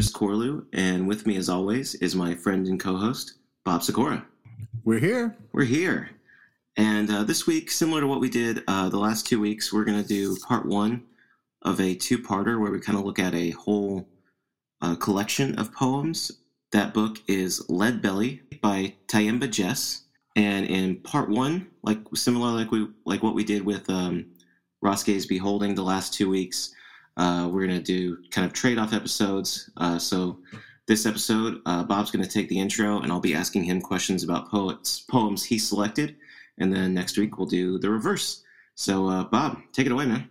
Chris Corlew, and with me, as always, is my friend and co host, Bob Sikora. We're here. We're here. And uh, this week, similar to what we did uh, the last two weeks, we're going to do part one of a two parter where we kind of look at a whole uh, collection of poems. That book is Lead Belly by Tyehimba Jess. And in part one, like similar like we like what we did with um, Ross Gay's Beholding the last two weeks, uh, we're going to do kind of trade off episodes. Uh, so this episode, uh, Bob's going to take the intro, and I'll be asking him questions about poets poems he selected, and then next week we'll do the reverse. So, uh, Bob, take it away, man.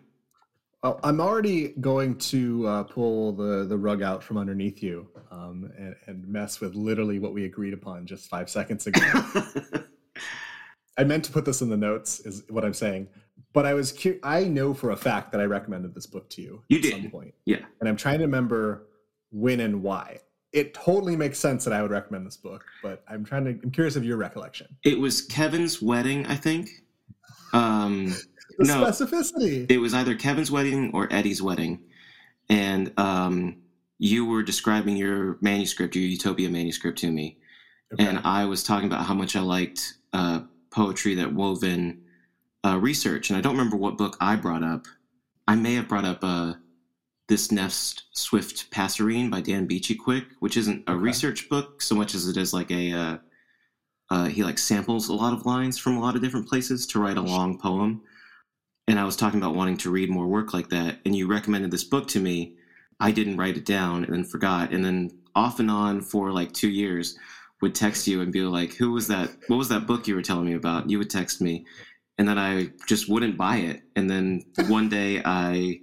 Well, I'm already going to uh, pull the, the rug out from underneath you um, and, and mess with literally what we agreed upon just five seconds ago. I meant to put this in the notes, is what I'm saying. But I was cu- I know for a fact that I recommended this book to you. You at did. some point. Yeah. And I'm trying to remember when and why. It totally makes sense that I would recommend this book, but I'm trying to. I'm curious of your recollection. It was Kevin's wedding, I think. Um, The No. specificity. it was either Kevin's wedding or Eddie's wedding, and um, you were describing your manuscript, your Utopia manuscript, to me, Okay. and I was talking about how much I liked uh, poetry that woven in uh, research, and I don't remember what book I brought up. I may have brought up uh, this Nest Swift Passerine by Dan Beachy Quick, which isn't a Okay. research book so much as it is like a uh, uh, he like samples a lot of lines from a lot of different places to write a long poem. And I was talking about wanting to read more work like that, and you recommended this book to me. I didn't write it down and then forgot, and then off and on for like two years would text you and be like, "Who was that? What was that book you were telling me about?" You would text me, and then I just wouldn't buy it. And then one day I,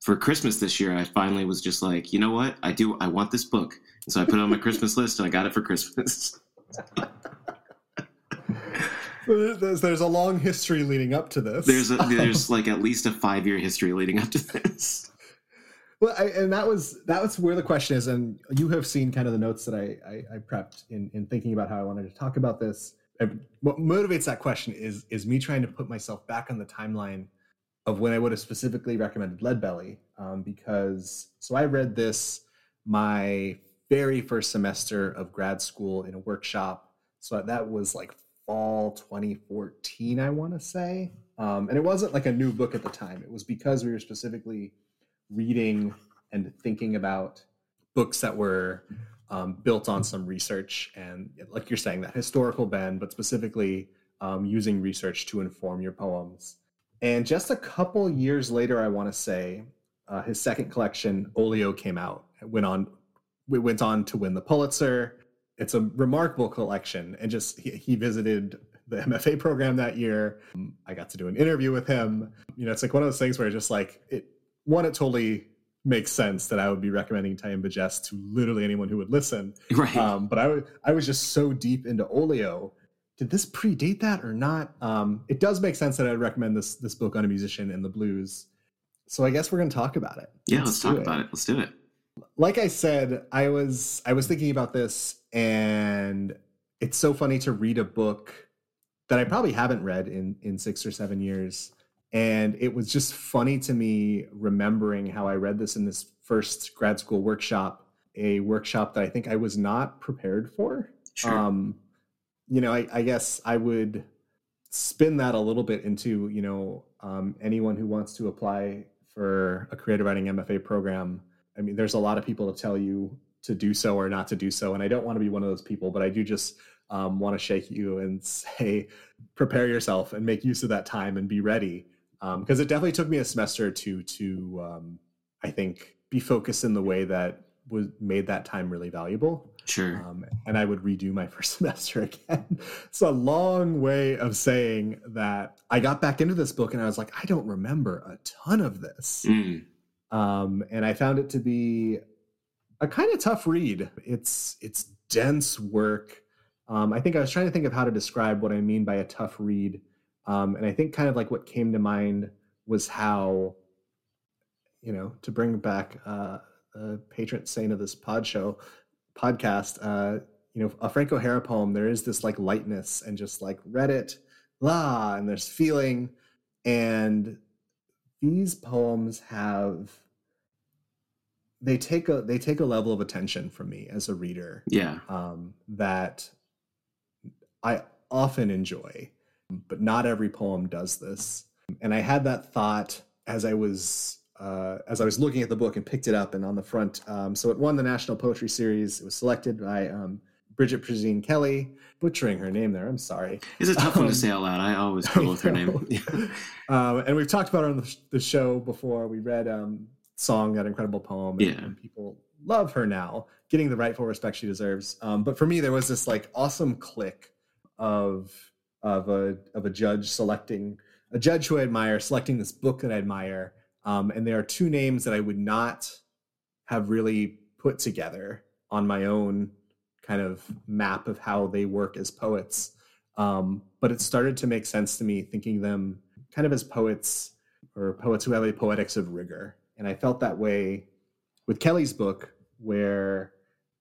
for Christmas this year, I finally was just like, you know what? I do. I want this book, and so I put it on my Christmas list, and I got it for Christmas. There's, there's a long history leading up to this. There's a, there's like at least a five year history leading up to this. well, I, and that was that was where the question is, and you have seen kind of the notes that I I, I prepped in in thinking about how I wanted to talk about this. What motivates that question is is me trying to put myself back on the timeline of when I would have specifically recommended Lead Belly, um, because so I read this my very first semester of grad school in a workshop. So that was like fall 2014, I want to say. Um, and it wasn't like a new book at the time. It was because we were specifically reading and thinking about books that were um, built on some research and, like you're saying, that historical bend, but specifically um, using research to inform your poems. And just a couple years later, I want to say, uh, his second collection, Olio, came out. It went on, it went on to win the Pulitzer. It's a remarkable collection, and just he, he visited the MFA program that year. I got to do an interview with him. You know, it's like one of those things where just like it. One, it totally makes sense that I would be recommending Tyehimba Jess to literally anyone who would listen. Right. Um, but I wa- I was just so deep into Olio. Did this predate that or not? Um, it does make sense that I'd recommend this this book on a musician in the blues. So I guess we're going to talk about it. yeah, let's, do talk about it. Let's do it. Like I said, I was I was thinking about this, and it's so funny to read a book that I probably haven't read in in six or seven years. And it was just funny to me remembering how I read this in this first grad school workshop, a workshop that I think I was not prepared for. Sure. Um, you know, I, I guess I would spin that a little bit into, you know, um, anyone who wants to apply for a creative writing MFA program. I mean, there's a lot of people to tell you to do so or not to do so. And I don't want to be one of those people, but I do just um, want to shake you and say, prepare yourself and make use of that time and be ready. Because it definitely took me a semester to to, um, I think, be focused in the way that was made that time really valuable. sure. Um, and I would redo my first semester again. It's a long way of saying that I got back into this book and I was like, I don't remember a ton of this. Mm, Um, and I found it to be a kind of tough read. It's it's dense work. Um, I think I was trying to think of how to describe what I mean by a tough read. Um, and I think kind of like what came to mind was how, you know, to bring back uh, a patron saint of this pod show podcast, uh, you know, a Frank O'Hara poem, there is this like lightness and just like read it, la, and there's feeling. And these poems have they take a they take a level of attention from me as a reader Yeah. um, that I often enjoy, but not every poem does this. And I had that thought as I was uh, as I was looking at the book and picked it up, and on the front, um, so it won the National Poetry Series. It was selected by um, Bridget Prezine Kelly, butchering her name there. I'm sorry. It's a tough one Um, to say out loud. I always struggle with her name. um, and we've talked about her on the, the show before. We read um, "Song," that incredible poem, and, Yeah. and people love her now, getting the rightful respect she deserves. Um, but for me, there was this like awesome click of of a of a judge selecting a judge who I admire, selecting this book that I admire. Um, and there are two names that I would not have really put together on my own kind of map of how they work as poets. Um, but it started to make sense to me thinking them kind of as poets or poets who have a poetics of rigor. And I felt that way with Kelly's book, where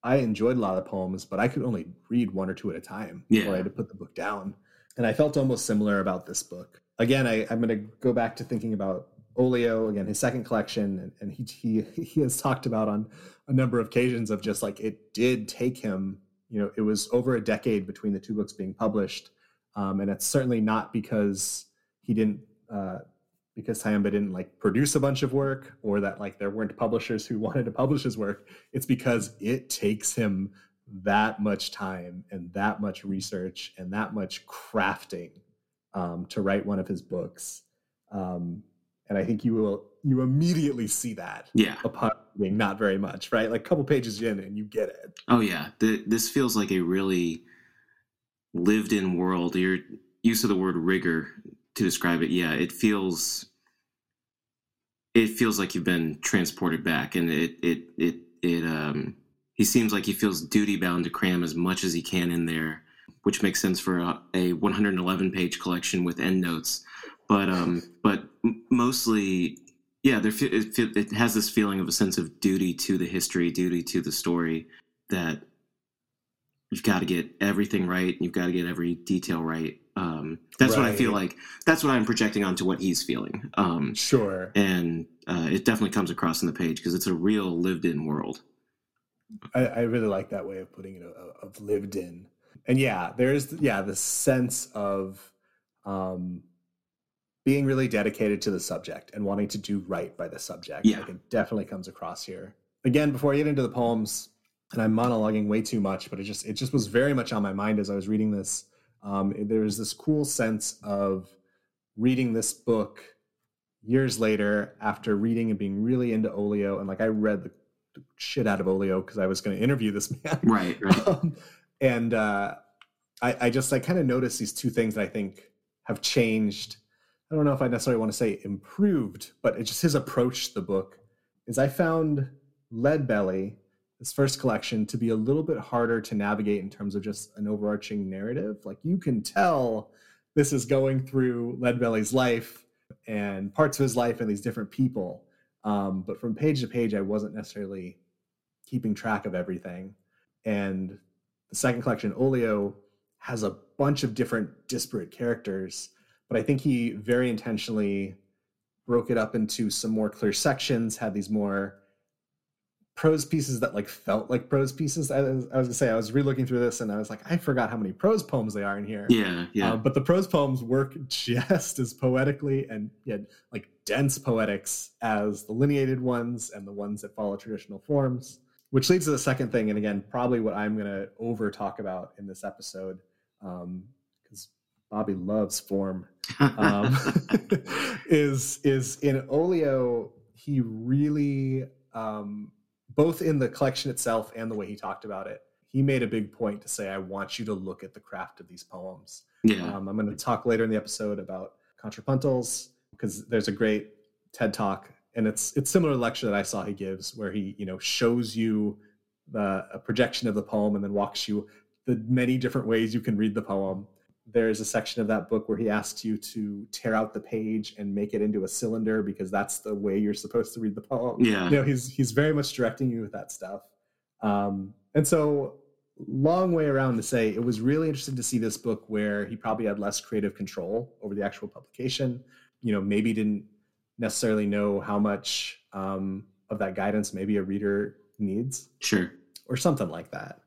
I enjoyed a lot of the poems, but I could only read one or two at a time Yeah. before I had to put the book down. And I felt almost similar about this book. Again, I, I'm going to go back to thinking about Olio again, his second collection, and, and he, he he has talked about on a number of occasions of just like it did take him. You know, it was over a decade between the two books being published, um, and it's certainly not because he didn't uh, because Tyehimba didn't like produce a bunch of work or that like there weren't publishers who wanted to publish his work. It's because it takes him that much time and that much research and that much crafting um, to write one of his books. Um, and I think you will you immediately see that yeah. upon reading not very much, right? Like a couple pages in and you get it. Oh yeah. The, this feels like a really lived in world. Your use of the word rigor to describe it, yeah, it feels it feels like you've been transported back and it it it it um he seems like he feels duty bound to cram as much as he can in there, which makes sense for a, a 111 page collection with endnotes. But um but mostly yeah, there it, it has this feeling of a sense of duty to the history, duty to the story that you've got to get everything right. You've got to get every detail right. Um, that's what I feel like. That's what I'm projecting onto what he's feeling. Um, Sure. and uh, it definitely comes across in the page because it's a real lived-in world. I, I really like that way of putting it of, of lived in. And yeah, there's yeah, the sense of um being really dedicated to the subject and wanting to do right by the subject. Yeah. Like it definitely comes across here. Again, before I get into the poems, and I'm monologuing way too much, but it just it just was very much on my mind as I was reading this. Um, there was this cool sense of reading this book years later after reading and being really into Olio, and like I read the shit out of Olio because I was going to interview this man, Right. Right. um, and uh, I, I just I kind of noticed these two things that I think have changed. I don't know if I necessarily want to say improved, but it's just his approach to the book. Is I found Lead Belly, this first collection, to be a little bit harder to navigate in terms of just an overarching narrative. Like you can tell this is going through Lead Belly's life and parts of his life and these different people. Um, but from page to page, I wasn't necessarily keeping track of everything. And the second collection, Olio, has a bunch of different disparate characters, but I think he very intentionally broke it up into some more clear sections, had these more prose pieces that like felt like prose pieces. I, was- I was gonna say I was re-looking through this and I was like, I forgot how many prose poems they are in here. Yeah. Yeah. Um, but the prose poems work just as poetically and yet like dense poetics as the lineated ones and the ones that follow traditional forms. Which leads to the second thing, and again, probably what I'm going to over talk about in this episode, because Bobby loves form um, is is in Olio. He really, um, both in the collection itself and the way he talked about it, he made a big point to say, "I want you to look at the craft of these poems." yeah. Um, I'm going to talk later in the episode about contrapuntals because there's a great TED talk, and it's it's similar to the lecture that I saw he gives, where he you know shows you the a projection of the poem and then walks you the many different ways you can read the poem. There's a section of that book where he asks you to tear out the page and make it into a cylinder because that's the way you're supposed to read the poem Yeah. you know he's he's very much directing you with that stuff um and so long way around to say it was really interesting to see this book where he probably had less creative control over the actual publication you know maybe didn't necessarily know how much um of that guidance maybe a reader needs Sure. or something like that.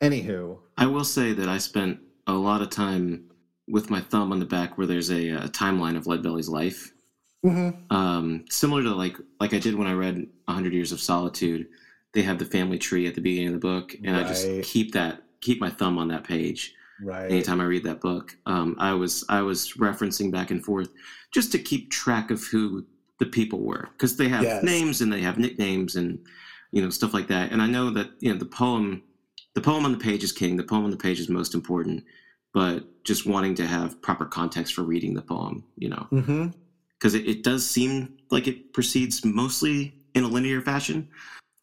Anywho, I will say that I spent a lot of time with my thumb on the back where there's a, a timeline of Leadbelly's life. Um, similar to like like I did when I read hundred Years of Solitude. They have the family tree at the beginning of the book, and I just keep that keep my thumb on that page right. anytime I read that book. Um, I was I was referencing back and forth just to keep track of who the people were because they have Yes. names and they have nicknames and you know stuff like that. And I know that you know the poem the poem on the page is king. The poem on the page is most important. But just wanting to have proper context for reading the poem, you know, Mm-hmm. because it, it does seem like it proceeds mostly in a linear fashion.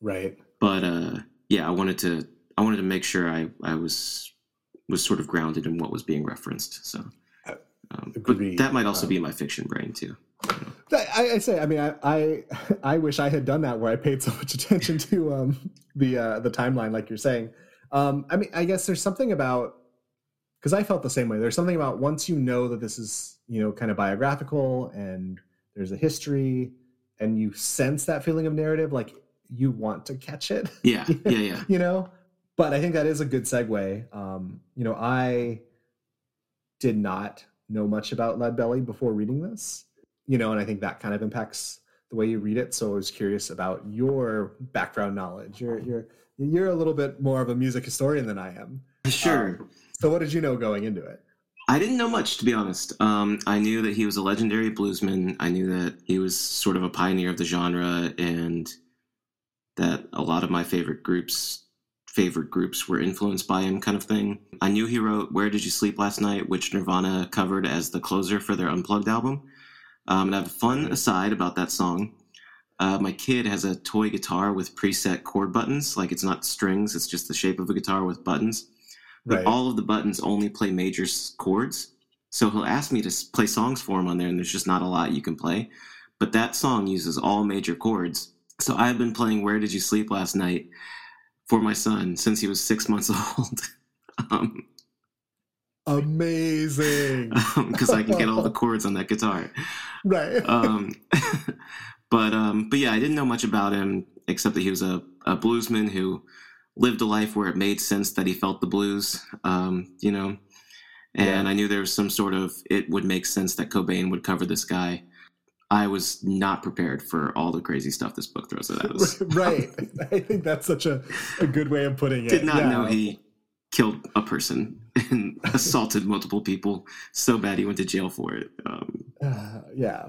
Right. But uh, yeah, I wanted to I wanted to make sure I I was was sort of grounded in what was being referenced. So, Uh, um, but that might also Um, be my fiction brain too. I, I say, I mean, I, I, I wish I had done that where I paid so much attention to um, the uh, the timeline, like you're saying. Um, I mean, I guess there's something about because I felt the same way. There's something about once you know that this is, you know, kind of biographical and there's a history, and you sense that feeling of narrative, like you want to catch it. Yeah, yeah, yeah. you know but i think that is a good segue um you know i did not know much about lead belly before reading this you know and i think that kind of impacts the way you read it so i was curious about your background knowledge you're you're you're a little bit more of a music historian than i am Sure. Um, so what did you know going into it I didn't know much, to be honest. Um, I knew that he was a legendary bluesman. I knew that he was sort of a pioneer of the genre, and that a lot of my favorite groups, favorite groups, were influenced by him, kind of thing. I knew he wrote "Where Did You Sleep Last Night," which Nirvana covered as the closer for their Unplugged album. Um, and I have a fun aside about that song. Uh, my kid has a toy guitar with preset chord buttons. Like it's not strings; it's just the shape of a guitar with buttons but right all of the buttons only play major chords. So he'll ask me to play songs for him on there, and there's just not a lot you can play. But that song uses all major chords. So I've been playing "Where Did You Sleep Last Night" for my son since he was six months old, um, amazing because I can get all the chords on that guitar. right Um, but um, but yeah, I didn't know much about him except that he was a, a bluesman who lived a life where it made sense that he felt the blues. Um, you know, and Yeah. I knew there was some sort of it would make sense that Cobain would cover this guy. I was not prepared for all the crazy stuff this book throws at us. right i think that's such a, a good way of putting it Did not Yeah. know he killed a person and assaulted multiple people so bad he went to jail for it. Um, Uh, yeah,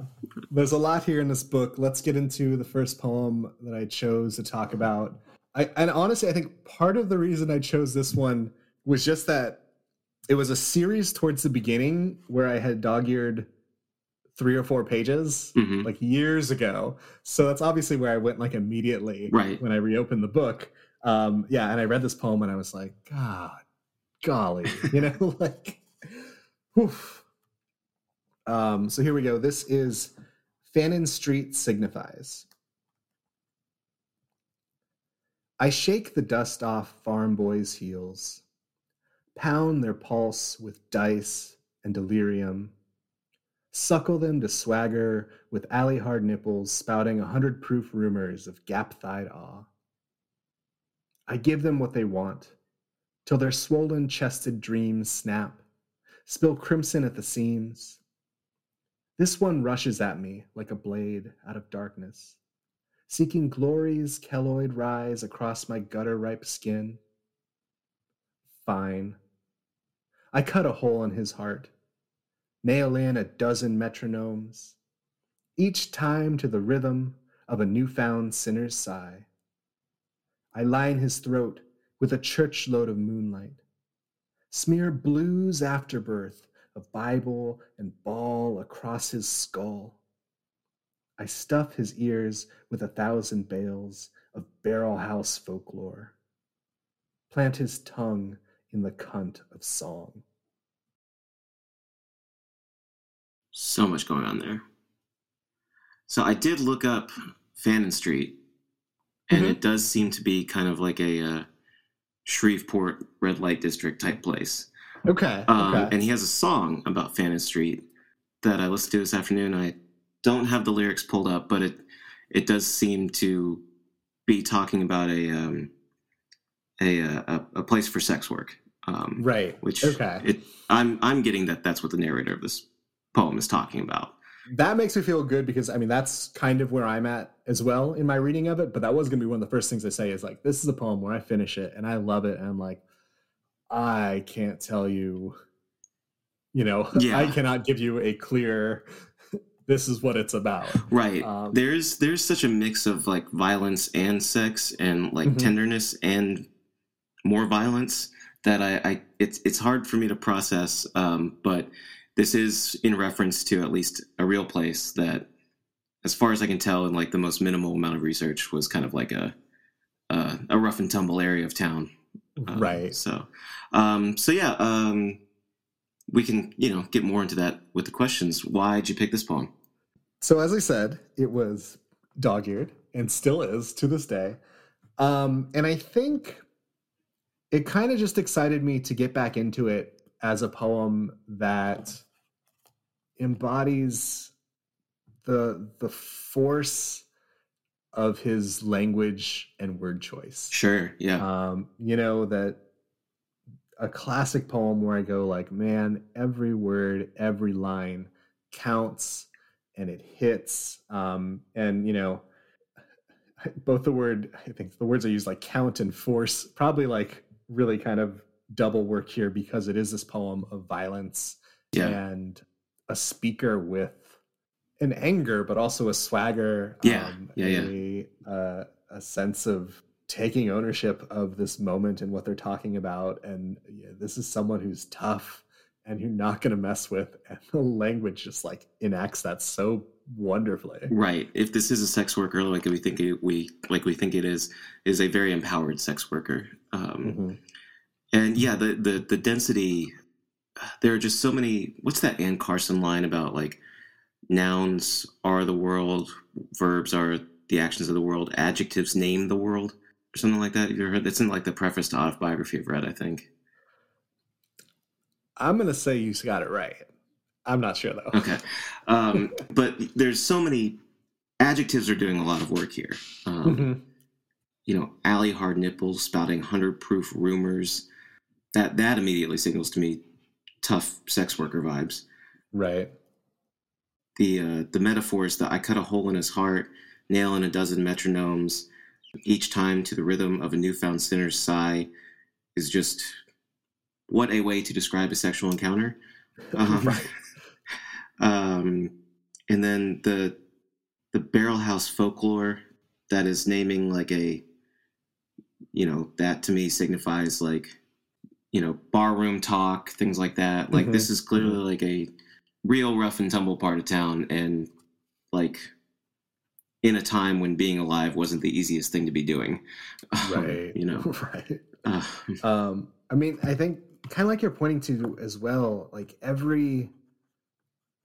there's a lot here in this book. Let's get into the first poem that I chose to talk about. I, and honestly, I think part of the reason I chose this one was just that it was a series towards the beginning where I had dog-eared three or four pages mhm. like years ago. So that's obviously where I went like immediately Right. when I reopened the book. Um, yeah, and I read this poem and I was like, God, golly, you know, like, whew. Um, so here we go. This is Fannin Street Signifies. I shake the dust off farm boys' heels, pound their pulse with dice and delirium, suckle them to swagger with alley hard nipples spouting a hundred proof rumors of gap thighed awe. I give them what they want, till their swollen chested dreams snap, spill crimson at the seams. This one rushes at me like a blade out of darkness, seeking glory's keloid rise across my gutter ripe skin. Fine. I cut a hole in his heart, nail in a dozen metronomes, each time to the rhythm of a newfound sinner's sigh. I line his throat with a church load of moonlight, smear blues afterbirth of Bible and ball across his skull. I stuff his ears with a thousand bales of barrel house folklore, plant his tongue in the cunt of song. so much going on there. So I did look up Fannin Street, and Mhm. it does seem to be kind of like a uh, Shreveport red light district type place. Okay. Um, okay. And he has a song about Fannin Street that I listened to this afternoon. I don't have the lyrics pulled up, but it it does seem to be talking about a um, a, a a place for sex work. Um, right. Which okay. It, I'm I'm getting that that's what the narrator of this poem is talking about. That makes me feel good because I mean that's kind of where I'm at as well in my reading of it. But that was going to be one of the first things I say is like this is a poem where I finish it and I love it and I'm like I can't tell you, you know, Yeah. I cannot give you a clear. This is what it's about. Right. Um, there's there's such a mix of like violence and sex and like Mhm. tenderness and more violence that I, I it's it's hard for me to process. Um, but this is in reference to at least a real place that, as far as I can tell, in like the most minimal amount of research, was kind of like a a, a rough and tumble area of town. Um, right. So, um, so yeah, um, we can you know get more into that with the questions. Why'd you pick this poem? So as I said, it was dog-eared and still is to this day. Um, and I think it kind of just excited me to get back into it as a poem that embodies the the force of his language and word choice. Sure. Yeah. Um, you know that a classic poem where I go like, man, every word, every line counts and it hits. Um, and you know, both the word, I think the words I use like count and force, probably like really kind of double work here because it is this poem of violence yeah. and a speaker with an anger, but also a swagger. Yeah, um, yeah, a, Uh, a sense of taking ownership of this moment and what they're talking about. And yeah, this is someone who's tough and you're not going to mess with. And the language just like enacts that so wonderfully. Right. If this is a sex worker, like we think it, we like we think it is, is a very empowered sex worker. Um, Mhm. And yeah, the the the density. There are just so many. What's that Anne Carson line about? Like, nouns are the world, verbs are the actions of the world, adjectives name the world, or something like that. You heard? That's in like the preface to autobiography of Red, I think. I'm to say you got it right. I'm not sure though. Okay. Um, but there's so many adjectives are doing a lot of work here. Um, Mhm. you know, alley hard nipples spouting hundred proof rumors. That that immediately signals to me tough sex worker vibes. Right. The uh, the metaphors that I cut a hole in his heart, nail in a dozen metronomes, each time to the rhythm of a newfound sinner's sigh, is just what a way to describe a sexual encounter. Um, right. um, and then the the barrel house folklore that is naming like a you know that to me signifies like you know barroom talk things like that like Mhm. this is clearly like a real rough and tumble part of town and like in a time when being alive wasn't the easiest thing to be doing Um, Right. you know right. uh, Um, I mean, I think kind of like you're pointing to as well, like every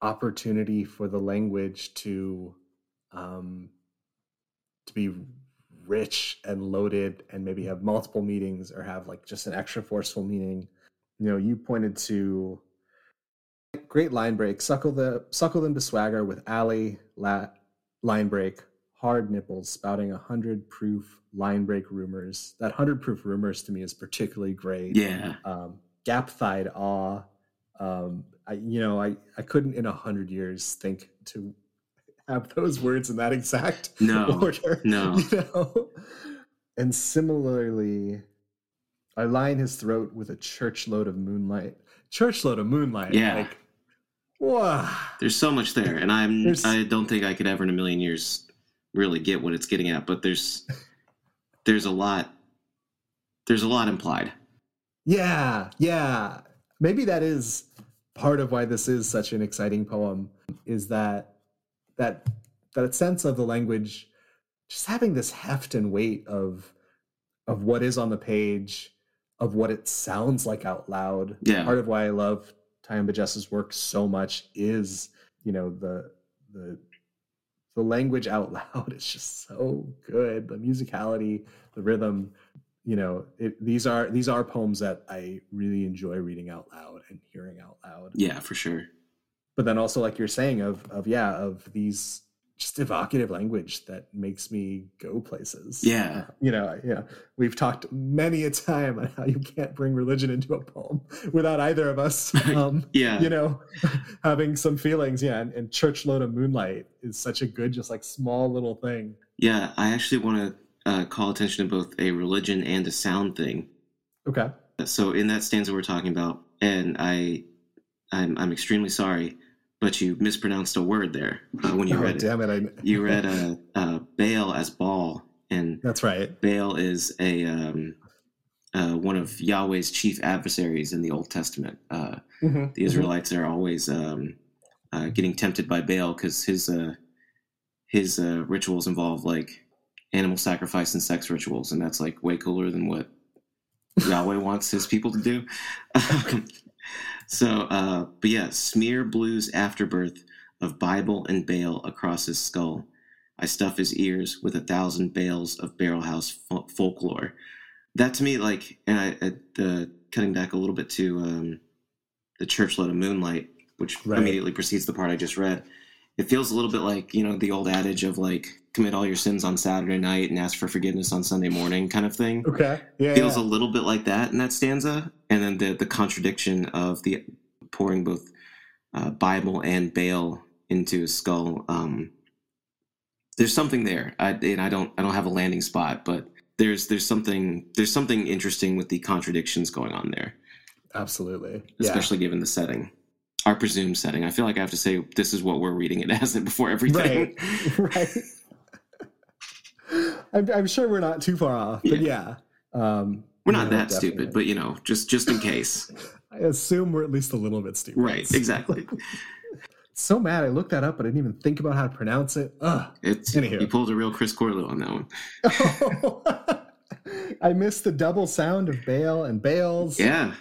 opportunity for the language to um, to be rich and loaded and maybe have multiple meetings or have like just an extra forceful meaning. You know, you pointed to great line break, suckle the suckle them to swagger with alley la, line break, hard nipples spouting a hundred proof line break rumors. That hundred proof rumors to me is particularly great. yeah Um, gap thighed awe. Um, I, you know, I, I couldn't in a hundred years think to have those words in that exact No, order. no. You know? And similarly, I line his throat with a church load of moonlight. Church load of moonlight. Yeah. Like, wow. there's so much there and i'm There's- i don't think i could ever in a million years really get what it's getting at but there's there's a lot there's a lot implied Yeah, yeah. Maybe that is part of why this is such an exciting poem is that that that sense of the language just having this heft and weight of of what is on the page, of what it sounds like out loud. Yeah. Part of why I love Tyehimba Jess's work so much is, you know, the the the language out loud is just so good. The musicality, the rhythm, you know it, these are these are poems that i really enjoy reading out loud and hearing out loud yeah for sure but then also like you're saying of of yeah of these just evocative language that makes me go places. Yeah. You know, yeah. We've talked many a time on how you can't bring religion into a poem without either of us, um, yeah. you know, having some feelings. Yeah. And, and Church Load of Moonlight is such a good, just like small little thing. Yeah. I actually want to uh, call attention to both a religion and a sound thing. Okay. So in that stanza we're talking about, and I, I'm, I'm extremely sorry but you mispronounced a word there uh, when you oh, read damn it. Damn it! I... you read uh, uh, Baal as Baal, and that's right. Baal is a um, uh, one of Yahweh's chief adversaries in the Old Testament. Uh, mm-hmm. The Israelites mm-hmm. are always um, uh, getting tempted by Baal because his uh, his rituals involve like animal sacrifice and sex rituals, and that's like way cooler than what Yahweh wants his people to do. So, uh, but yeah, smear blues afterbirth of Bible and bale across his skull. I stuff his ears with a thousand bales of barrelhouse fo- folklore. That to me, like, and I, I the cutting back a little bit to um, the church load of moonlight, which right. immediately precedes the part I just read. It feels a little bit like you know the old adage of like commit all your sins on Saturday night and ask for forgiveness on Sunday morning kind of thing. Okay. Yeah. Feels yeah. a little bit like that in that stanza. And then the the contradiction of the pouring both uh, Bible and Baal into his skull. Um, there's something there. I and I don't I don't have a landing spot, but there's there's something there's something interesting with the contradictions going on there. Absolutely. Especially yeah. given the setting our presumed setting. I feel like I have to say this is what we're reading it as before everything. Right. right. I'm, I'm, sure we're not too far off, but yeah. yeah um, we're not that definitely. stupid, but you know, just just in case. I assume we're at least a little bit stupid. Right, exactly. so mad I looked that up, but I didn't even think about how to pronounce it. Ugh. It's Anywho. you pulled a real Chris Corlew on that one. I missed the double sound of Baal and Bales. Yeah.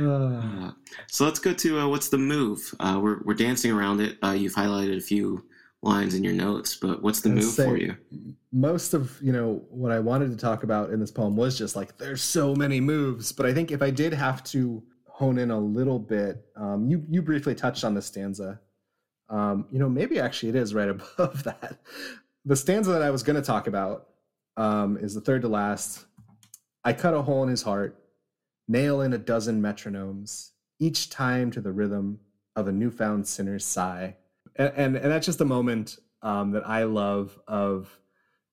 Uh, so let's go to uh, what's the move? Uh, we're we're dancing around it. Uh, you've highlighted a few lines in your notes, but what's the move for you? Most of you know what I wanted to talk about in this poem was just like there's so many moves, but I think if I did have to hone in a little bit, um, you you briefly touched on the stanza. Um, you know, maybe actually it is right above that. The stanza that I was going to talk about um, is the third to last. I cut a hole in his heart, nail in a dozen metronomes, each time to the rhythm of a newfound sinner's sigh and, and, and that's just a moment um, that I love of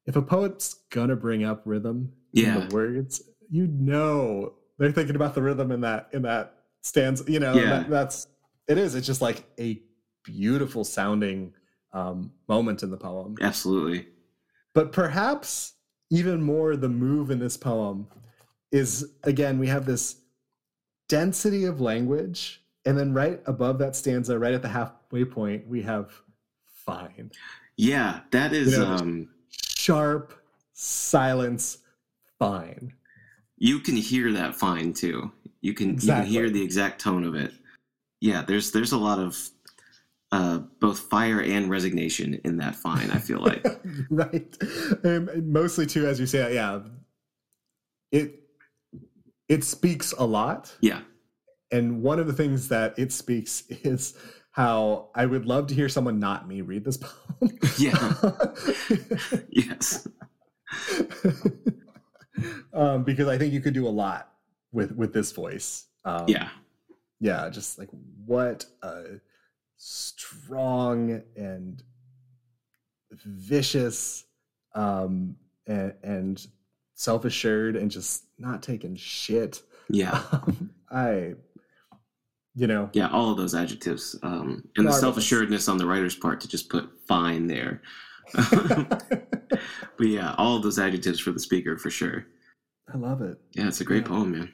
if a poet's gonna bring up rhythm yeah. in the words, you know they're thinking about the rhythm in that in that stands. You know, yeah. that, that's it is. It's just like a beautiful sounding um, moment in the poem. Absolutely. But perhaps even more, the move in this poem is again we have this density of language and then right above that stanza, right at the halfway point, we have fine. Yeah, that is you know, um sharp silence fine. You can hear that fine too. You can exactly. you can hear the exact tone of it. Yeah, there's there's a lot of uh, both fire and resignation in that fine. I feel like right, and mostly too, as you say, yeah. It it speaks a lot. Yeah, and one of the things that it speaks is how I would love to hear someone not me read this poem. yeah. yes. um, because I think you could do a lot with with this voice. Um, yeah. Yeah, just like what a strong and vicious um, and, and self assured and just not taking shit. Yeah. Um, I you know yeah all of those adjectives um, and the self-assuredness on the writer's part to just put fine there but yeah all of those adjectives for the speaker for sure i love it yeah it's a great yeah. poem man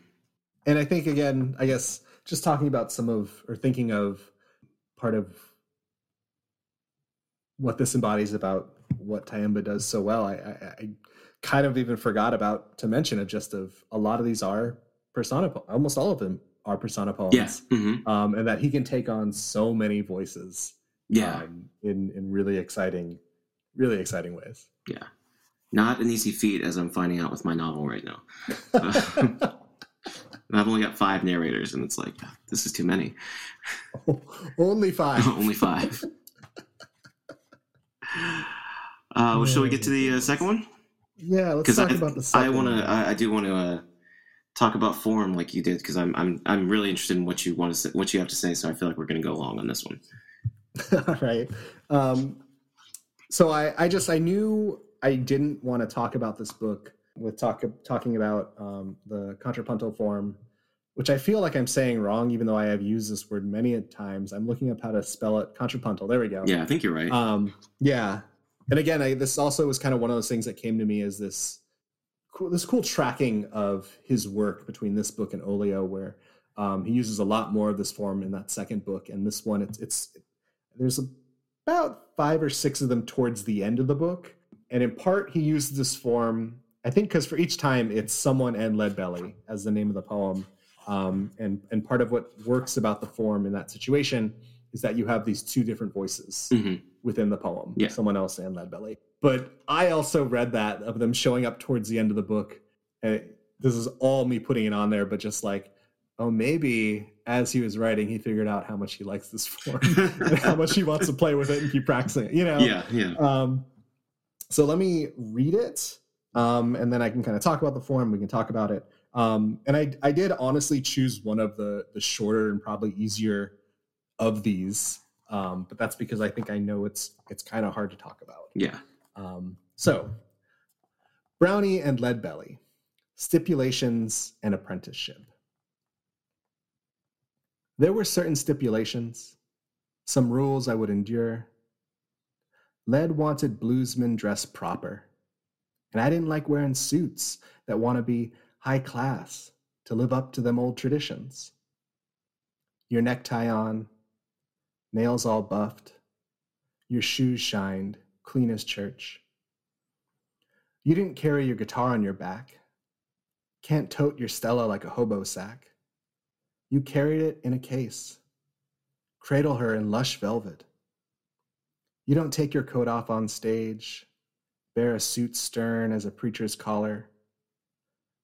and i think again i guess just talking about some of or thinking of part of what this embodies about what Tyehimba does so well I, I, I kind of even forgot about to mention it just of a lot of these are persona almost all of them our persona poems. Yes. Mm-hmm. Um, and that he can take on so many voices. Yeah. Um, in in really exciting, really exciting ways. Yeah. Not an easy feat, as I'm finding out with my novel right now. I've only got five narrators, and it's like this is too many. only five. only five. Uh, well, shall we get to the uh, second one? Yeah, let's talk I, about the second. I want to. I, I do want to uh, talk about form like you did because I'm I'm I'm really interested in what you want to say, what you have to say. So I feel like we're going to go along on this one. All right. Um, so I, I just I knew I didn't want to talk about this book with talk talking about um, the contrapuntal form, which I feel like I'm saying wrong, even though I have used this word many times. I'm looking up how to spell it. Contrapuntal. There we go. Yeah, I think you're right. Um, yeah. And again, I, this also was kind of one of those things that came to me as this cool, this cool tracking of his work between this book and Olio, where um, he uses a lot more of this form in that second book, and this one, it's it's there's about five or six of them towards the end of the book, and in part he used this form. I think because for each time it's someone and lead belly as the name of the poem, um, and and part of what works about the form in that situation is that you have these two different voices hmm within the poem, Yeah. someone else and lead belly. But I also read that of them showing up towards the end of the book. And it, this is all me putting it on there, but just like, oh, maybe as he was writing, he figured out how much he likes this form and how much he wants to play with it and keep practicing it, you know? Yeah, yeah. Um, so let me read it, um, and then I can kind of talk about the form. We can talk about it. Um, and I, I did honestly choose one of the the shorter and probably easier of these, um, but that's because I think I know it's it's kind of hard to talk about. Yeah. Um, so, Brownie and Leadbelly, stipulations and apprenticeship. There were certain stipulations, some rules I would endure. Led wanted bluesmen dressed proper, and I didn't like wearing suits that want to be high class to live up to them old traditions. Your necktie on, nails all buffed, your shoes shined, clean as church. You didn't carry your guitar on your back, can't tote your Stella like a hobo sack. You carried it in a case, cradle her in lush velvet. You don't take your coat off on stage, bear a suit stern as a preacher's collar.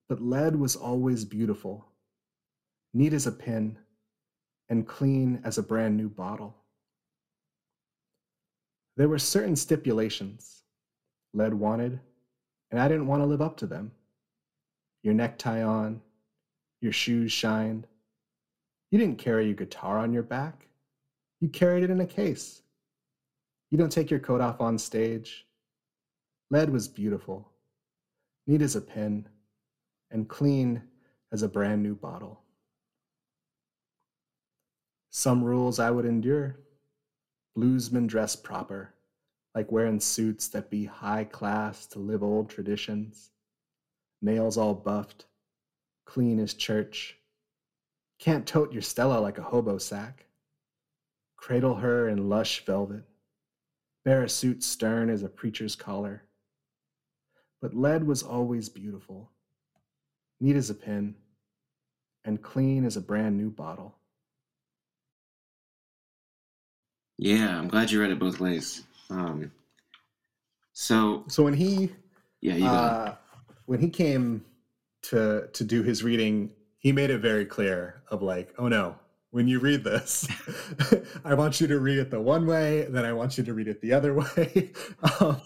But lead was always beautiful, neat as a pin, and clean as a brand new bottle. There were certain stipulations Led wanted, and I didn't want to live up to them. Your necktie on, your shoes shined. You didn't carry your guitar on your back, you carried it in a case. You don't take your coat off on stage. Led was beautiful, neat as a pin, and clean as a brand new bottle. Some rules I would endure. Bluesmen dress proper, like wearing suits that be high class to live old traditions. Nails all buffed, clean as church. Can't tote your Stella like a hobo sack. Cradle her in lush velvet. Bear a suit stern as a preacher's collar. But lead was always beautiful, neat as a pin, and clean as a brand new bottle. Yeah, I'm glad you read it both ways. Um, so So when he yeah, you uh, when he came to to do his reading, he made it very clear of like, oh no, when you read this, I want you to read it the one way, then I want you to read it the other way. um,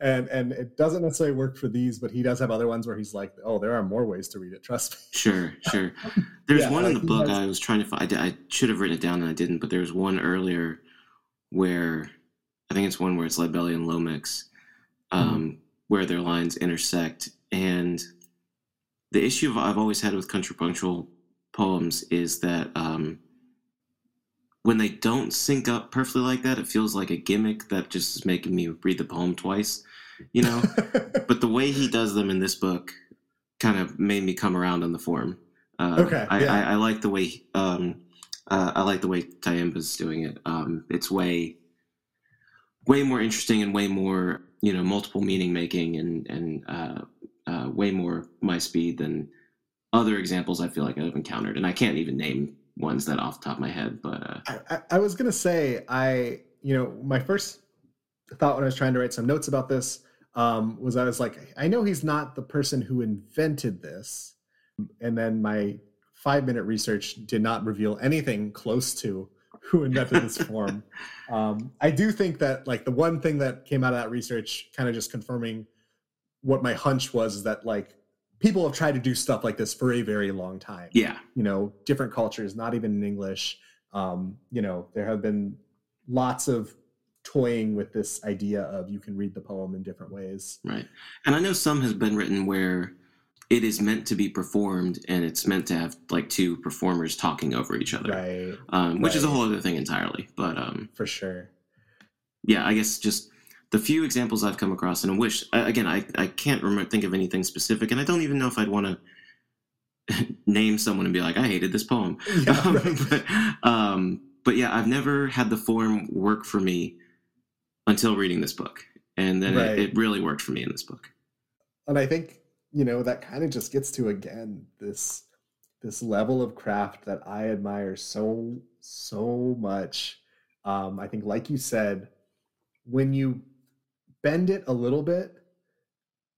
and and it doesn't necessarily work for these, but he does have other ones where he's like, oh, there are more ways to read it. Trust me. Sure, sure. There's Yeah, one in the book has- I was trying to find. I, I should have written it down and I didn't, but there was one earlier where I think it's one where it's Lead Belly and Mm-hmm. um, where their lines intersect. And the issue I've always had with contrapuntal poems is that um, when they don't sync up perfectly like that, it feels like a gimmick that just is making me read the poem twice, you know? but the way he does them in this book kind of made me come around on the form. Uh, Okay, I, yeah. I, I like the way um, uh, I like the way Tyehimba's doing it. Um, it's way way more interesting and way more you know multiple meaning making and and uh, uh, way more my speed than other examples I feel like I've encountered. And I can't even name ones that off the top of my head, but uh, I, I- I was gonna say I, you know, my first thought when I was trying to write some notes about this um, was I was like, I know he's not the person who invented this, and then my five minute research did not reveal anything close to who invented this form. Um, I do think that like the one thing that came out of that research, kind of just confirming what my hunch was, is that like people have tried to do stuff like this for a very long time. Yeah. You know, different cultures, not even in English. Um, you know, there have been lots of toying with this idea of you can read the poem in different ways. Right. And I know some has been written where it is meant to be performed and it's meant to have like two performers talking over each other. Right. Um, which is a whole other thing entirely. But um, For sure. yeah, I guess just the few examples I've come across, and I wish again, I, I can't remember think of anything specific, and I don't even know if I'd want to name someone and be like, I hated this poem. Yeah, Um, right. but, um, but yeah, I've never had the form work for me until reading this book, and then Right. it, it really worked for me in this book. and i think you know that kind of just gets to again this this level of craft that i admire so so much. Um i think like you said when you bend it a little bit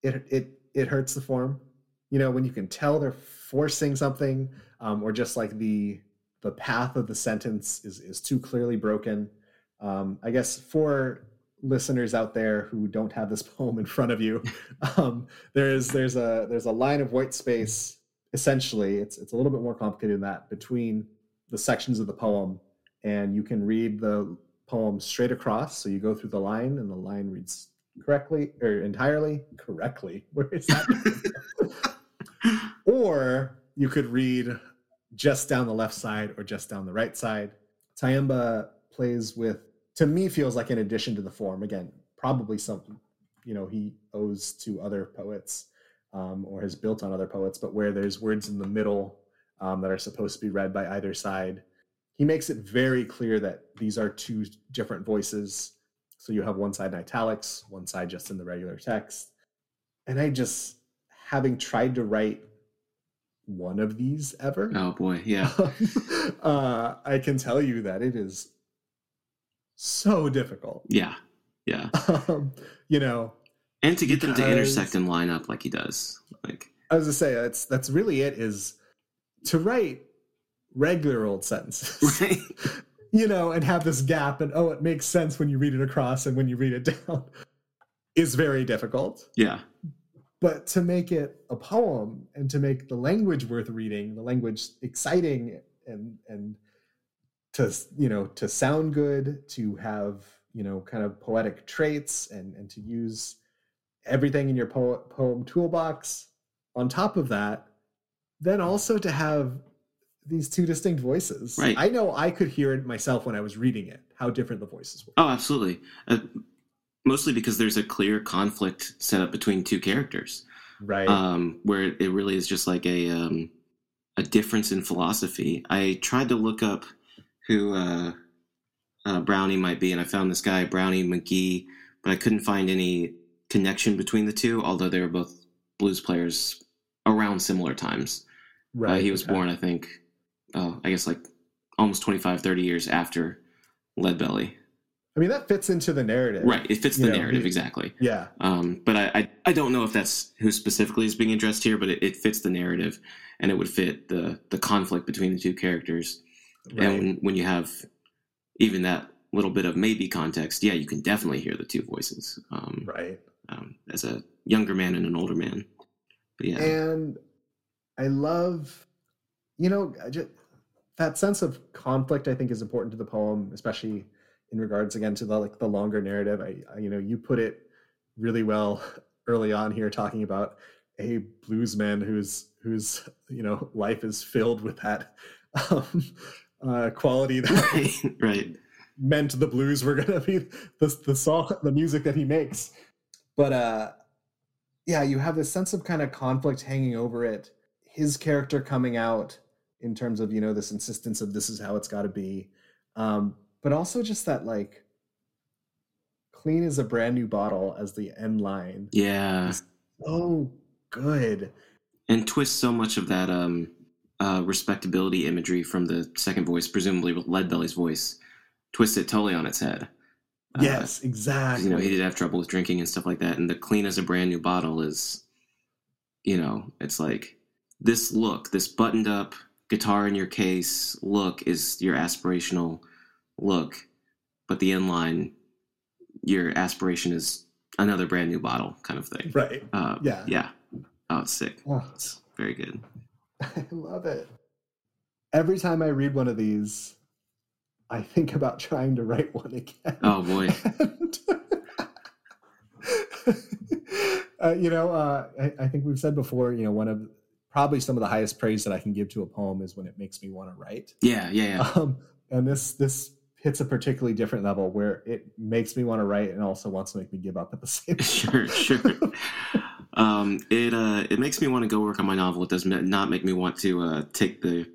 it it it hurts the form. You know when you can tell they're forcing something um or just like the the path of the sentence is is too clearly broken. Um i guess for listeners out there who don't have this poem in front of you um, there's there's a there's a line of white space essentially it's it's a little bit more complicated than that between the sections of the poem and you can read the poem straight across so you go through the line and the line reads correctly or entirely correctly where is that? Or you could read just down the left side or just down the right side. Tyehimba plays with to me feels like an addition to the form. Again probably something you know he owes to other poets um, or has built on other poets but where there's words in the middle um, that are supposed to be read by either side he makes it very clear that these are two different voices. So you have one side in italics one side just in the regular text. And i just having tried to write one of these ever Oh boy, yeah, uh, i can tell you that it is so difficult yeah, yeah. um, you know And to get them to intersect and line up like he does, like I was to say that's that's really it is to write regular old sentences, right, you know, and have this gap and oh, it makes sense when you read it across and when you read it down is very difficult. yeah, But to make it a poem and to make the language worth reading, the language exciting and and to you know to sound good, to have you know kind of poetic traits and and to use everything in your po- poem toolbox on top of that then also to have these two distinct voices Right. i know i could hear it myself when i was reading it how different the voices were oh, absolutely. Uh, mostly because there's a clear conflict set up between two characters. right um, where it really is just like a um, a difference in philosophy. I tried to look up who uh, uh, Brownie might be, and I found this guy Brownie McGhee, but I couldn't find any connection between the two. Although they were both blues players around similar times. Uh, he was okay. born, I think, oh, I guess like almost 25, 30 years after Leadbelly. i mean that fits into the narrative Right, it fits the You know, narrative he- exactly. yeah Um, but I, I I don't know if that's who specifically is being addressed here, but it, it fits the narrative, and it would fit the the conflict between the two characters. Right And when, when you have even that little bit of maybe context, yeah, you can definitely hear the two voices. Um, right um, as a younger man and an older man. But yeah, and i love you know I ju- that sense of conflict i think is important to the poem especially in regards again to the like the longer narrative i, I you know you put it really well early on here talking about a bluesman whose whose you know life is filled with that um, uh, quality that right, right, meant the blues were gonna be the the song the music that he makes. But uh yeah you have this sense of kind of conflict hanging over it his character coming out in terms of you know this insistence of this is how it's got to be. Um but also just that like clean as a brand new bottle as the end line. Yeah, oh good. And twist so much of that um, uh, respectability imagery from the second voice, presumably with Leadbelly's voice, twist it totally on its head. Uh, yes exactly you know he did have trouble with drinking and stuff like that and the clean as a brand new bottle is you know it's like this look this buttoned up guitar in your case look is your aspirational look, but the end line, your aspiration is another brand new bottle kind of thing. Right. Uh, Yeah. Yeah. Oh, it's sick. Oh, It's very good. I love it. Every time I read one of these, I think about trying to write one again. Oh boy. And- uh, you know, uh, I, I think we've said before, you know, one of probably some of the highest praise that I can give to a poem is when it makes me want to write. Yeah, yeah, yeah. Um, and this this hits a particularly different level where it makes me want to write and also wants to make me give up at the same time. sure, sure. Um, it uh, it makes me want to go work on my novel. It does not make me want to uh, take the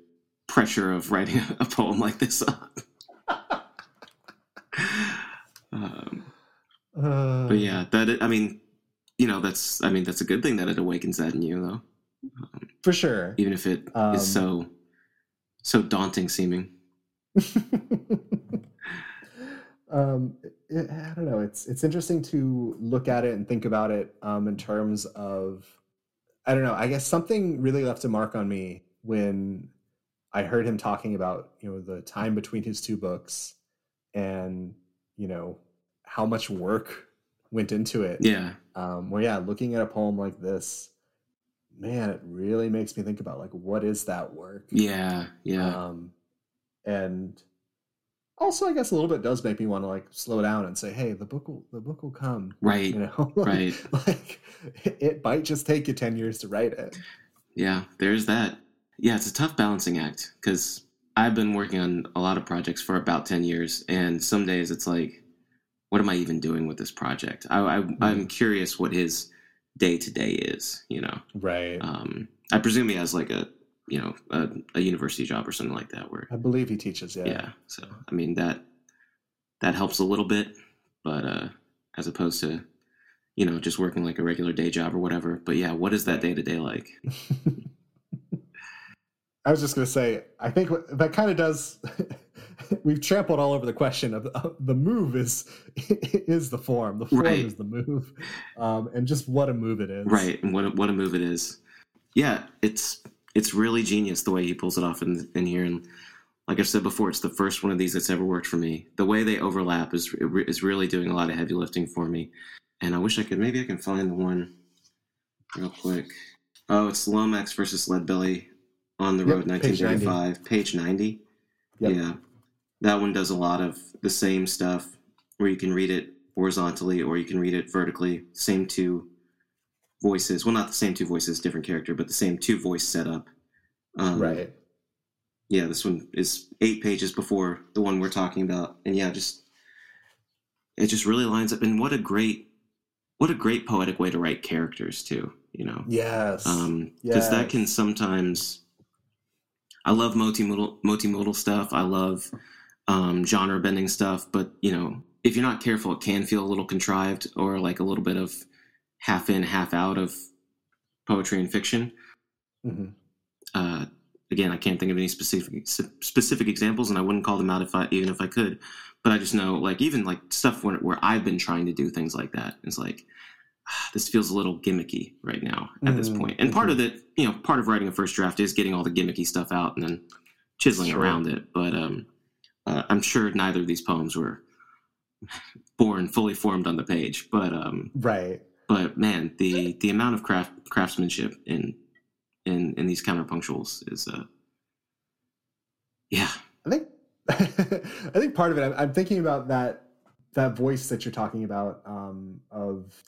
pressure of writing a poem like this up. um, Uh, but yeah, that I mean, you know, that's I mean that's a good thing that it awakens that in you, though, for sure. even if it is Um, so so daunting seeming. um, it, I don't know. It's it's interesting to look at it and think about it um, in terms of I don't know. I guess something really left a mark on me when I heard him talking about you know the time between his two books and you know how much work went into it. Yeah, Um, well, yeah, looking at a poem like this, man, it really makes me think about like what is that work? yeah, yeah, Um, and also, I guess a little bit does make me want to like slow down and say, "Hey, the book will the book will come." right, You know, Like- right. Like it might just take you ten years to write it. Yeah, there's that. Yeah, it's a tough balancing act because I've been working on a lot of projects for about 10 years, and some days it's like, what am I even doing with this project? I, I, I'm curious what his day to day is, you know? Right. Um, I presume he has like a, you know, a, a university job or something like that where, I believe he teaches. Yeah. yeah. So, I mean, that, that helps a little bit, but, uh, as opposed to, you know, just working like a regular day job or whatever. But yeah, what is that day to day like? I was just going to say, I think that kind of does. we've trampled all over the question of, of the move is is the form. The form Right. is the move, um, and just what a move it is. right and what a, what a move it is yeah it's it's really genius the way he pulls it off in, in here. And like i've said before it's the first one of these that's ever worked for me. The way they overlap is is really doing a lot of heavy lifting for me. And i wish i could maybe i can find the one real quick. Oh it's lomax versus leadbelly on the Yep, road page 1935 page 90 Yep. yeah. That one does a lot of the same stuff where you can read it horizontally or you can read it vertically. Same two voices. Well not the same two voices different character but the same two voice setup. Um, Right. yeah this one is eight pages before the one we're talking about. And yeah just it just really lines up. And what a great what a great poetic way to write characters too you know? Yes. um because that can sometimes i love multimodal multimodal stuff. I love um genre bending stuff. But you know if you're not careful it can feel a little contrived or like a little bit of half in half out of poetry and fiction Mhm. uh again i can't think of any specific specific examples and i wouldn't call them out if i even if i could but i just know like even like stuff where, where i've been trying to do things like that it's like ah, this feels a little gimmicky right now at this point. and part of it you know part of writing a first draft is getting all the gimmicky stuff out and then chiseling Sure. around it but um uh, i'm sure neither of these poems were born fully formed on the page but um Right. But man the the amount of craft craftsmanship in in in these counterpunctuals is uh yeah I think I think part of it. I'm, I'm thinking about that that voice that you're talking about um, of,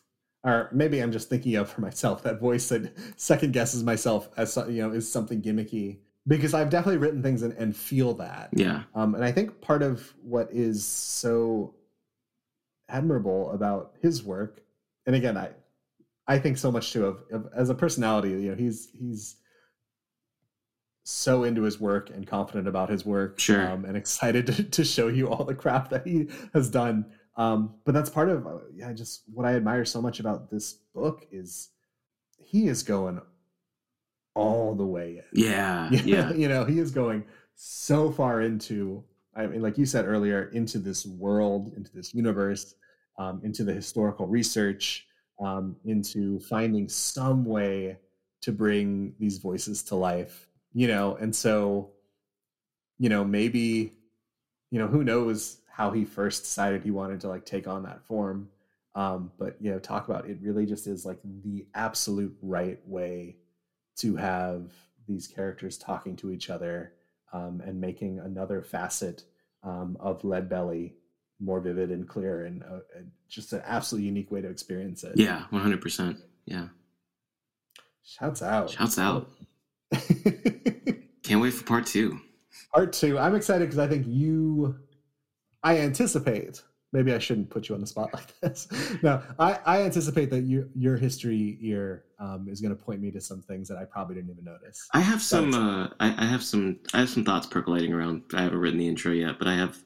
or maybe I'm just thinking of for myself that voice that second guesses myself as you know is something gimmicky because I've definitely written things and, and feel that. yeah Um, and I think part of what is so admirable about his work, and again, I I think so much too of, of as a personality. You know, he's he's so into his work and confident about his work, Sure. um, and excited to, to show you all the crap that he has done. Um, but that's part of uh, yeah, just what I admire so much about this book is he is going all the way in. yeah Yeah, yeah you know, he is going so far into, I mean, like you said earlier, into this world, into this universe, um, into the historical research, um, into finding some way to bring these voices to life, you know, and so, you know, maybe you know, who knows how he first decided he wanted to like take on that form. Um, but you know, talk about it really just is like the absolute right way to have these characters talking to each other um, and making another facet um, of Lead Belly more vivid and clear and uh, just an absolutely unique way to experience it. Yeah, one hundred percent. Yeah. Shouts out. Shouts out. Can't wait for part two. Part two. I'm excited because I think you. I anticipate. Maybe I shouldn't put you on the spot like this. no, I, I anticipate that your your history here um, is going to point me to some things that I probably didn't even notice. I have some. Uh, I, I have some. I have some thoughts percolating around. I haven't written the intro yet, but I have.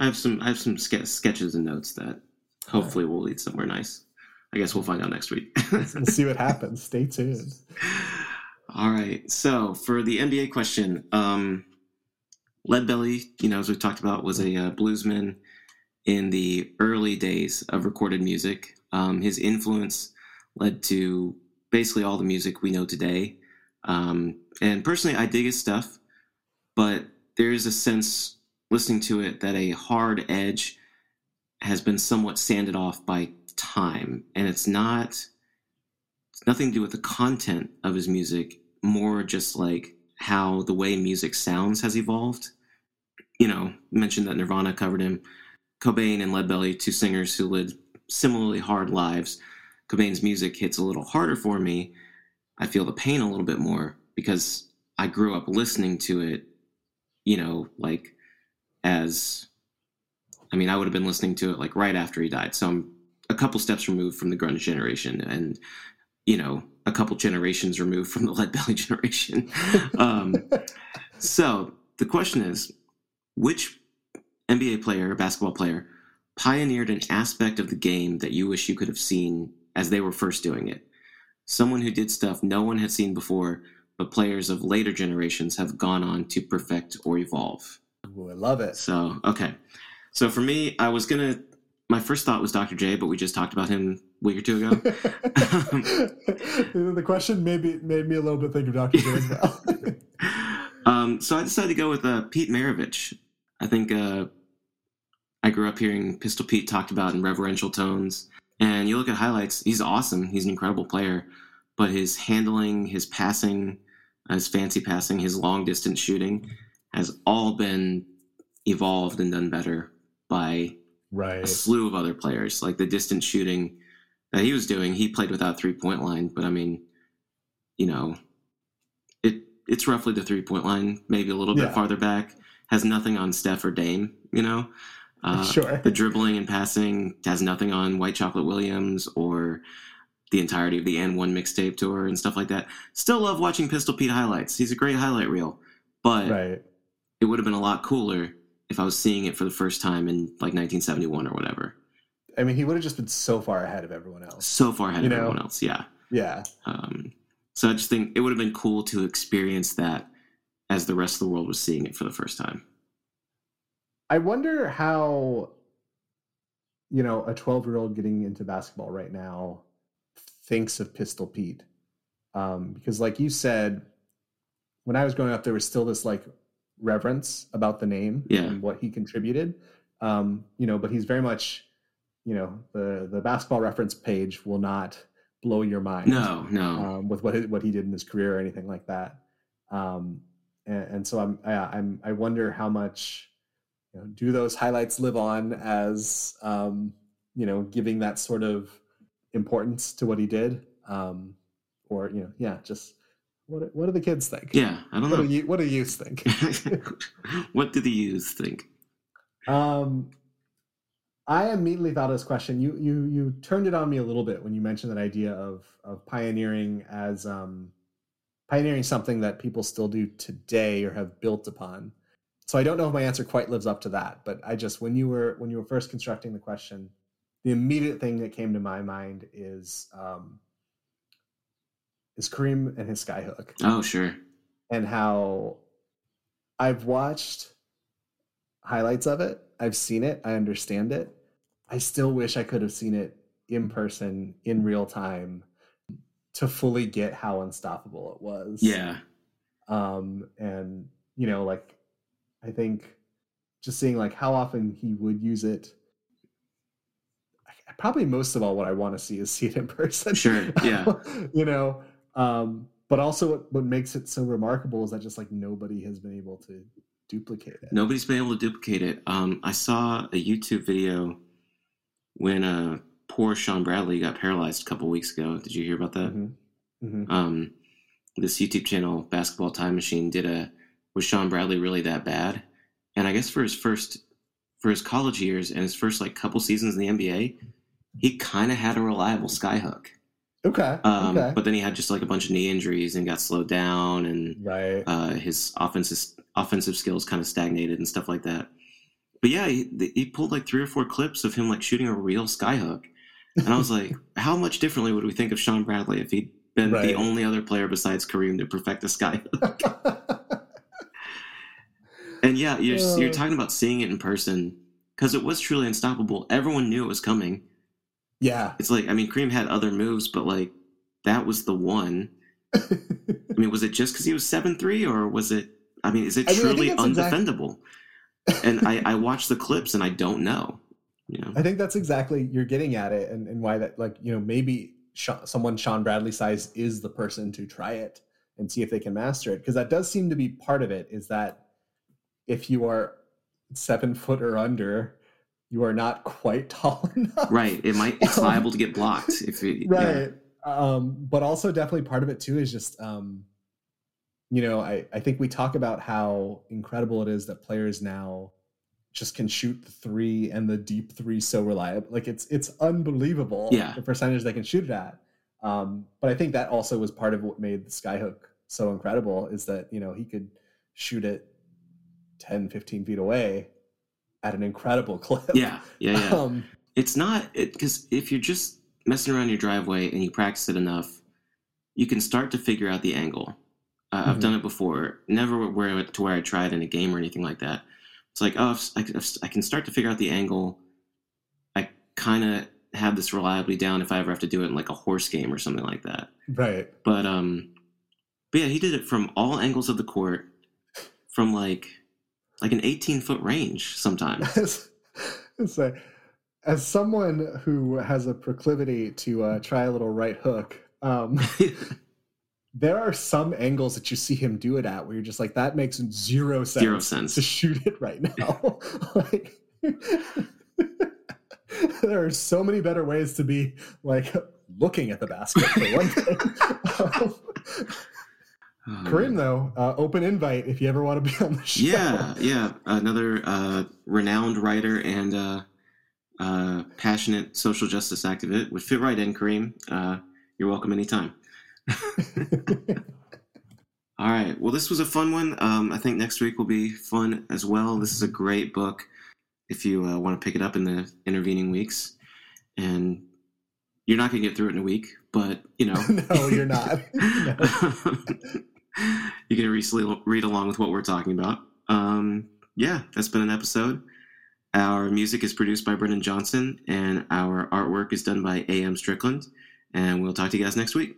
I have some. I have some ske- sketches and notes that hopefully will lead somewhere nice. I guess we'll find out next week. we'll see what happens. Stay tuned. All right. So for the NBA question, um, Lead Belly, you know, as we talked about, was a uh, bluesman in the early days of recorded music. Um, his influence led to basically all the music we know today. Um, and personally, I dig his stuff, but there is a sense listening to it that a hard edge has been somewhat sanded off by time, and it's not it's nothing to do with the content of his music, more just like how the way music sounds has evolved. You know, mentioned that Nirvana covered him. Cobain and Leadbelly, two singers who lived similarly hard lives. Cobain's music hits a little harder for me. I feel the pain a little bit more because I grew up listening to it, you know, like as I mean, I would have been listening to it like right after he died. So I'm a couple steps removed from the grunge generation and, you know, a couple generations removed from the lead belly generation. um, so the question is which NBA player basketball player pioneered an aspect of the game that you wish you could have seen as they were first doing it? Someone who did stuff no one had seen before, but players of later generations have gone on to perfect or evolve. Ooh, I love it. So, okay. So for me, I was gonna. My first thought was Dr. J, but we just talked about him a week or two ago. the question maybe made me a little bit think of Dr. J as well. um, so I decided to go with uh, Pete Maravich. I think uh, I grew up hearing Pistol Pete talked about in reverential tones, and you look at highlights. He's awesome. He's an incredible player, but his handling, his passing, his fancy passing, his long distance shooting has all been evolved and done better by right. a slew of other players. Like the distance shooting that he was doing, he played without three point line, but I mean, you know, it it's roughly the three point line, maybe a little bit farther back. Has nothing on Steph or Dame, you know. Uh, Sure. The dribbling and passing has nothing on White Chocolate Williams or the entirety of the AND1 mixtape tour and stuff like that. Still love watching Pistol Pete highlights. He's a great highlight reel, but Right. It would have been a lot cooler if I was seeing it for the first time in like 1971 or whatever. I mean, he would have just been so far ahead of everyone else. So far ahead You of know? everyone else, yeah. Yeah. Um, so I just think it would have been cool to experience that as the rest of the world was seeing it for the first time. I wonder how, you know, a 12 year old getting into basketball right now thinks of Pistol Pete. Um, because, like you said, when I was growing up, there was still this like reverence about the name Yeah. and what he contributed. Um, you know, but he's very much, you know, the the basketball reference page will not blow your mind No, no. um, with what he, what he did in his career or anything like that. Um, and, and so I'm I, I'm I wonder how much you know, do those highlights live on as um, you know giving that sort of importance to what he did, um, or you know yeah just what what do the kids think? yeah, I don't What do know. you what do you think? what do the youth think? Um, I immediately thought of this question. You you you turned it on me a little bit when you mentioned that idea of of pioneering as um, pioneering something that people still do today or have built upon. So I don't know if my answer quite lives up to that, but I just when you were when you were first constructing the question, the immediate thing that came to my mind is um, is Kareem and his skyhook Oh, sure. and how I've watched highlights of it. I've seen it. I understand it. I still wish I could have seen it in person, in real time, to fully get how unstoppable it was. Yeah. Um, and you know, like I think just seeing like how often he would use it. Probably most of all, what I want to see is see it in person. Sure. Yeah. you know, um, but also what, what makes it so remarkable is that just like nobody has been able to duplicate it. Nobody's been able to duplicate it. Um, I saw a YouTube video when uh, poor Shawn Bradley got paralyzed a couple weeks ago. Did you hear about that? Mm-hmm. Mm-hmm. Um, this YouTube channel, Basketball Time Machine, did a was Shawn Bradley really that bad? And I guess for his first for his college years and his first like couple seasons in the NBA, he kind of had a reliable skyhook. Okay. Um, okay. But then he had just like a bunch of knee injuries and got slowed down, and right. uh, his offensive offensive skills kind of stagnated and stuff like that. But yeah, he, he pulled like three or four clips of him like shooting a real skyhook, and I was like, how much differently would we think of Shawn Bradley if he'd been Right. the only other player besides Kareem to perfect a skyhook? And yeah, you're you're Uh. talking about seeing it in person because it was truly unstoppable. Everyone knew it was coming. Yeah. It's like I mean, Kareem had other moves, but like that was the one. I mean, was it just because he was seven three, or was it? I mean, is it I mean, truly undefendable? and I, I watched the clips, and I don't know. You know, I think that's exactly you're getting at it, and, and why that like you know maybe Sha someone Shawn Bradley size is the person to try it and see if they can master it because that does seem to be part of it. Is that if you are seven foot or under, you are not quite tall enough. right? It might it's Um, liable to get blocked if it, yeah. right um but also definitely part of it too is just um you know i i think we talk about how incredible it is that players now just can shoot the three and the deep three so reliable like it's it's unbelievable Yeah. the percentage they can shoot it at um but i think that also was part of what made the skyhook so incredible is that you know he could shoot it 10 15 feet away at an incredible clip Yeah, yeah, yeah. um it's not because if you're just messing around your driveway and you practice it enough, you can start to figure out the angle. Uh, I've Mhm. done it before, never where to where I tried in a game or anything like that. It's like, oh, I, I can start to figure out the angle. I kind of have this reliably down if I ever have to do it in like a horse game or something like that. right But um, but yeah, he did it from all angles of the court, from like like an 18 foot range sometimes. as, it's like, as someone who has a proclivity to uh, try a little right hook, um, there are some angles that you see him do it at where you're just like, that makes zero sense, Zero sense. to shoot it right now. like, there are so many better ways to be like looking at the basket for one thing. Um, Kareem, though, uh, open invite if you ever want to be on the show. Yeah, yeah. Another uh, renowned writer and uh, uh, passionate social justice activist would fit right in, Kareem. Uh, you're welcome anytime. All right. Well, this was a fun one. Um, I think next week will be fun as well. This is a great book if you uh, want to pick it up in the intervening weeks. And you're not going to get through it in a week, but, you know. no, you're not. No. You can re- read along with what we're talking about. Um, yeah, that's been an episode. Our music is produced by Brendan Johnson, and our artwork is done by A.M. Strickland. And we'll talk to you guys next week.